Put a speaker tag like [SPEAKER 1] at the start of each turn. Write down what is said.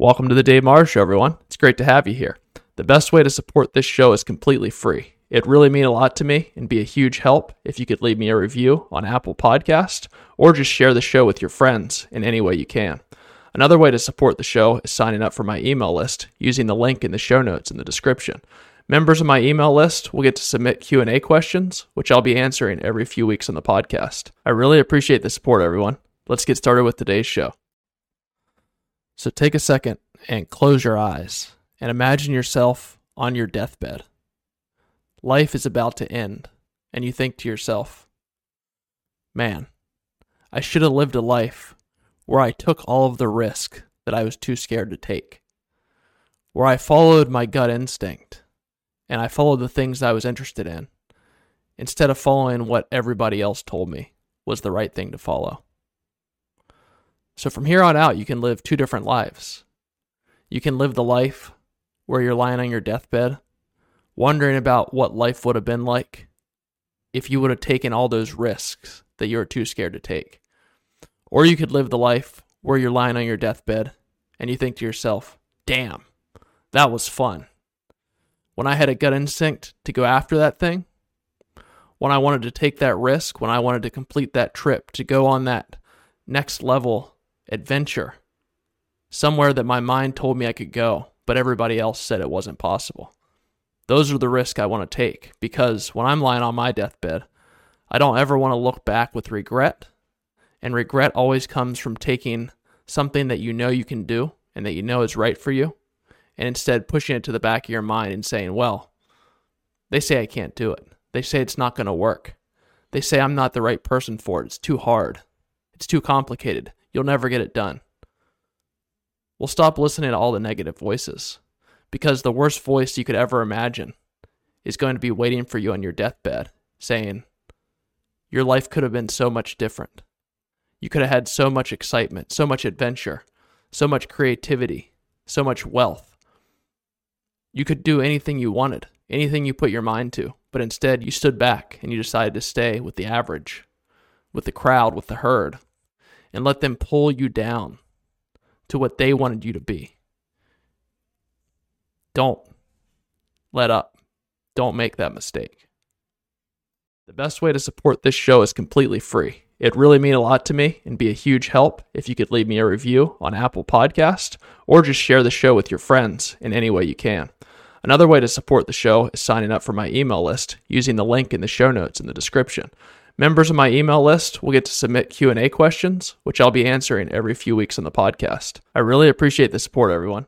[SPEAKER 1] Welcome to the Dave Morrow Show, everyone. It's great to have you here. The best way to support this show is completely free. It really mean a lot to me and be a huge help if you could leave me a review on Apple Podcast or just share the show with your friends in any way you can. Another way to support the show is signing up for my email list using the link in the show notes in the description. Members of my email list will get to submit Q&A questions, which I'll be answering every few weeks on the podcast. I really appreciate the support, everyone. Let's get started with today's show. So take a second and close your eyes and imagine yourself on your deathbed. Life is about to end, and you think to yourself, man, I should have lived a life where I took all of the risk that I was too scared to take, where I followed my gut instinct and I followed the things I was interested in instead of following what everybody else told me was the right thing to follow. So from here on out, you can live two different lives. You can live the life where you're lying on your deathbed, wondering about what life would have been like if you would have taken all those risks that you were too scared to take. Or you could live the life where you're lying on your deathbed and you think to yourself, damn, that was fun when I had a gut instinct to go after that thing, when I wanted to take that risk, when I wanted to complete that trip, to go on that next level adventure, somewhere that my mind told me I could go, but everybody else said it wasn't possible. Those are the risks I want to take because when I'm lying on my deathbed, I don't ever want to look back with regret. And regret always comes from taking something that you know you can do and that you know is right for you and instead pushing it to the back of your mind and saying, well, they say I can't do it. They say it's not going to work. They say I'm not the right person for it. It's too hard. It's too complicated. You'll never get it done. Well, stop listening to all the negative voices because the worst voice you could ever imagine is going to be waiting for you on your deathbed saying, Your life could have been so much different. You could have had so much excitement, so much adventure, so much creativity, so much wealth. You could do anything you wanted, anything you put your mind to, but instead you stood back and you decided to stay with the average, with the crowd, with the herd, and let them pull you down to what they wanted you to be. Don't let up. Don't make that mistake. The best way to support this show is completely free. It really mean a lot to me and be a huge help if you could leave me a review on Apple Podcast or just share the show with your friends in any way you can. Another way to support the show is signing up for my email list using the link in the show notes in the description. Members of my email list will get to submit Q&A questions, which I'll be answering every few weeks on the podcast. I really appreciate the support everyone.